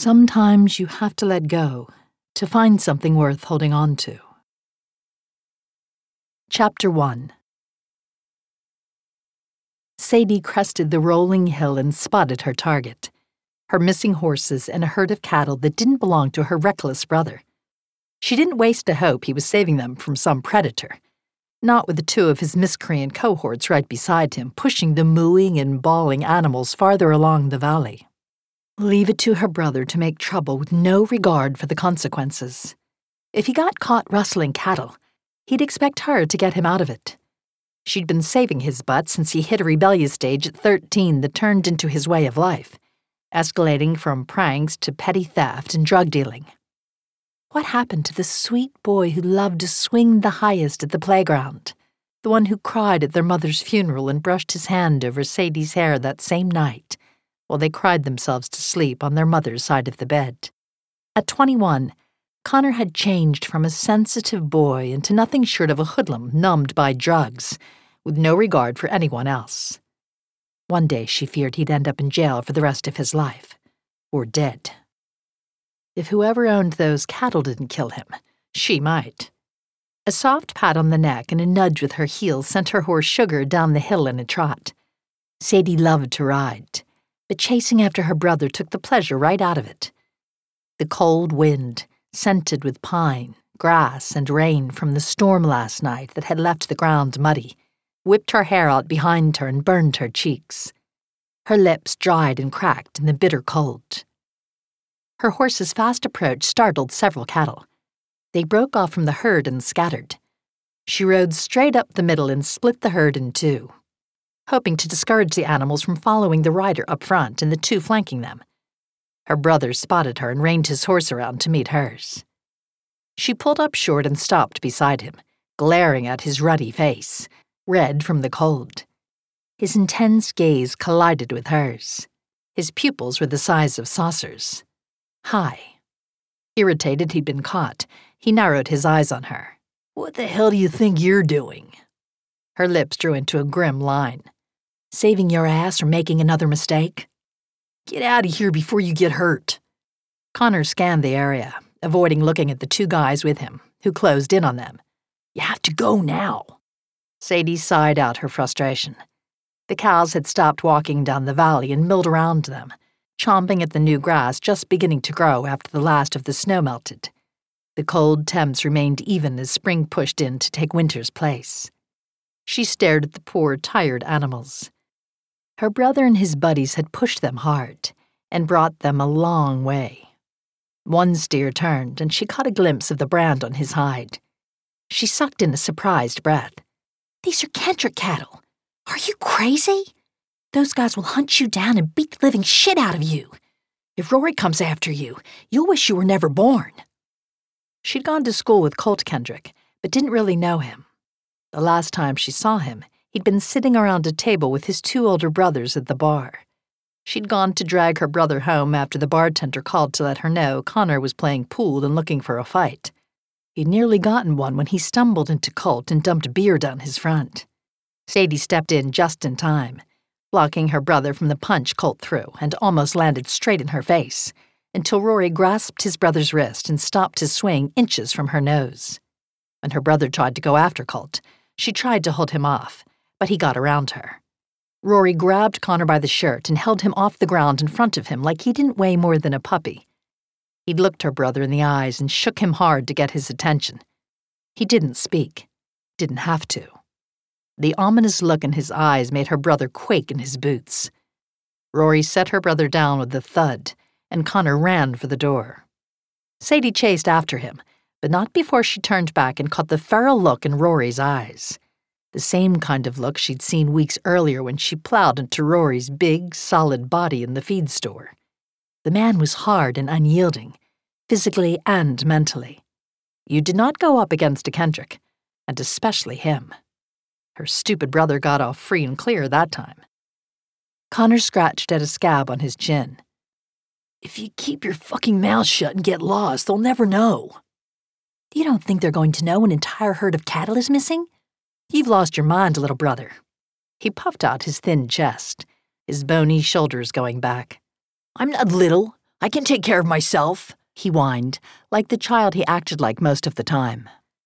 Sometimes you have to let go to find something worth holding on to. Chapter 1 Sadie crested the rolling hill and spotted her target her missing horses and a herd of cattle that didn't belong to her reckless brother. She didn't waste a hope he was saving them from some predator. Not with the two of his miscreant cohorts right beside him, pushing the mooing and bawling animals farther along the valley. Leave it to her brother to make trouble with no regard for the consequences. If he got caught rustling cattle, he'd expect her to get him out of it. She'd been saving his butt since he hit a rebellious stage at 13 that turned into his way of life escalating from pranks to petty theft and drug dealing. What happened to the sweet boy who loved to swing the highest at the playground? The one who cried at their mother's funeral and brushed his hand over Sadie's hair that same night while they cried themselves to sleep on their mother's side of the bed. At 21, Connor had changed from a sensitive boy into nothing short of a hoodlum numbed by drugs, with no regard for anyone else. One day she feared he'd end up in jail for the rest of his life. Or dead. If whoever owned those cattle didn't kill him, she might. A soft pat on the neck and a nudge with her heels sent her horse Sugar down the hill in a trot. Sadie loved to ride, but chasing after her brother took the pleasure right out of it. The cold wind, scented with pine, grass, and rain from the storm last night that had left the ground muddy, whipped her hair out behind her and burned her cheeks. Her lips dried and cracked in the bitter cold. Her horse's fast approach startled several cattle. They broke off from the herd and scattered. She rode straight up the middle and split the herd in two, hoping to discourage the animals from following the rider up front and the two flanking them. Her brother spotted her and reined his horse around to meet hers. She pulled up short and stopped beside him, glaring at his ruddy face red from the cold. His intense gaze collided with hers. His pupils were the size of saucers. High. Irritated he'd been caught, he narrowed his eyes on her. What the hell do you think you're doing? Her lips drew into a grim line. Saving your ass or making another mistake? Get out of here before you get hurt. Connor scanned the area, avoiding looking at the two guys with him, who closed in on them. You have to go now. Sadie sighed out her frustration. The cows had stopped walking down the valley and milled around them, chomping at the new grass just beginning to grow after the last of the snow melted. The cold temps remained even as spring pushed in to take winter's place. She stared at the poor, tired animals. Her brother and his buddies had pushed them hard and brought them a long way. One steer turned, and she caught a glimpse of the brand on his hide. She sucked in a surprised breath. These are Kendrick cattle. Are you crazy? Those guys will hunt you down and beat the living shit out of you. If Rory comes after you, you'll wish you were never born. She'd gone to school with Colt Kendrick, but didn't really know him. The last time she saw him, he'd been sitting around a table with his two older brothers at the bar. She'd gone to drag her brother home after the bartender called to let her know Connor was playing pool and looking for a fight. He'd nearly gotten one when he stumbled into Colt and dumped beer down his front. Sadie stepped in just in time, blocking her brother from the punch Colt threw and almost landed straight in her face, until Rory grasped his brother's wrist and stopped his swing inches from her nose. When her brother tried to go after Colt, she tried to hold him off, but he got around her. Rory grabbed Connor by the shirt and held him off the ground in front of him like he didn't weigh more than a puppy. He'd looked her brother in the eyes and shook him hard to get his attention. He didn't speak, didn't have to. The ominous look in his eyes made her brother quake in his boots. Rory set her brother down with a thud, and Connor ran for the door. Sadie chased after him, but not before she turned back and caught the feral look in Rory's eyes. The same kind of look she'd seen weeks earlier when she plowed into Rory's big, solid body in the feed store. The man was hard and unyielding, physically and mentally. You did not go up against a Kendrick, and especially him. Her stupid brother got off free and clear that time. Connor scratched at a scab on his chin. If you keep your fucking mouth shut and get lost, they'll never know. You don't think they're going to know an entire herd of cattle is missing? You've lost your mind, little brother. He puffed out his thin chest, his bony shoulders going back. I'm not little. I can take care of myself, he whined, like the child he acted like most of the time.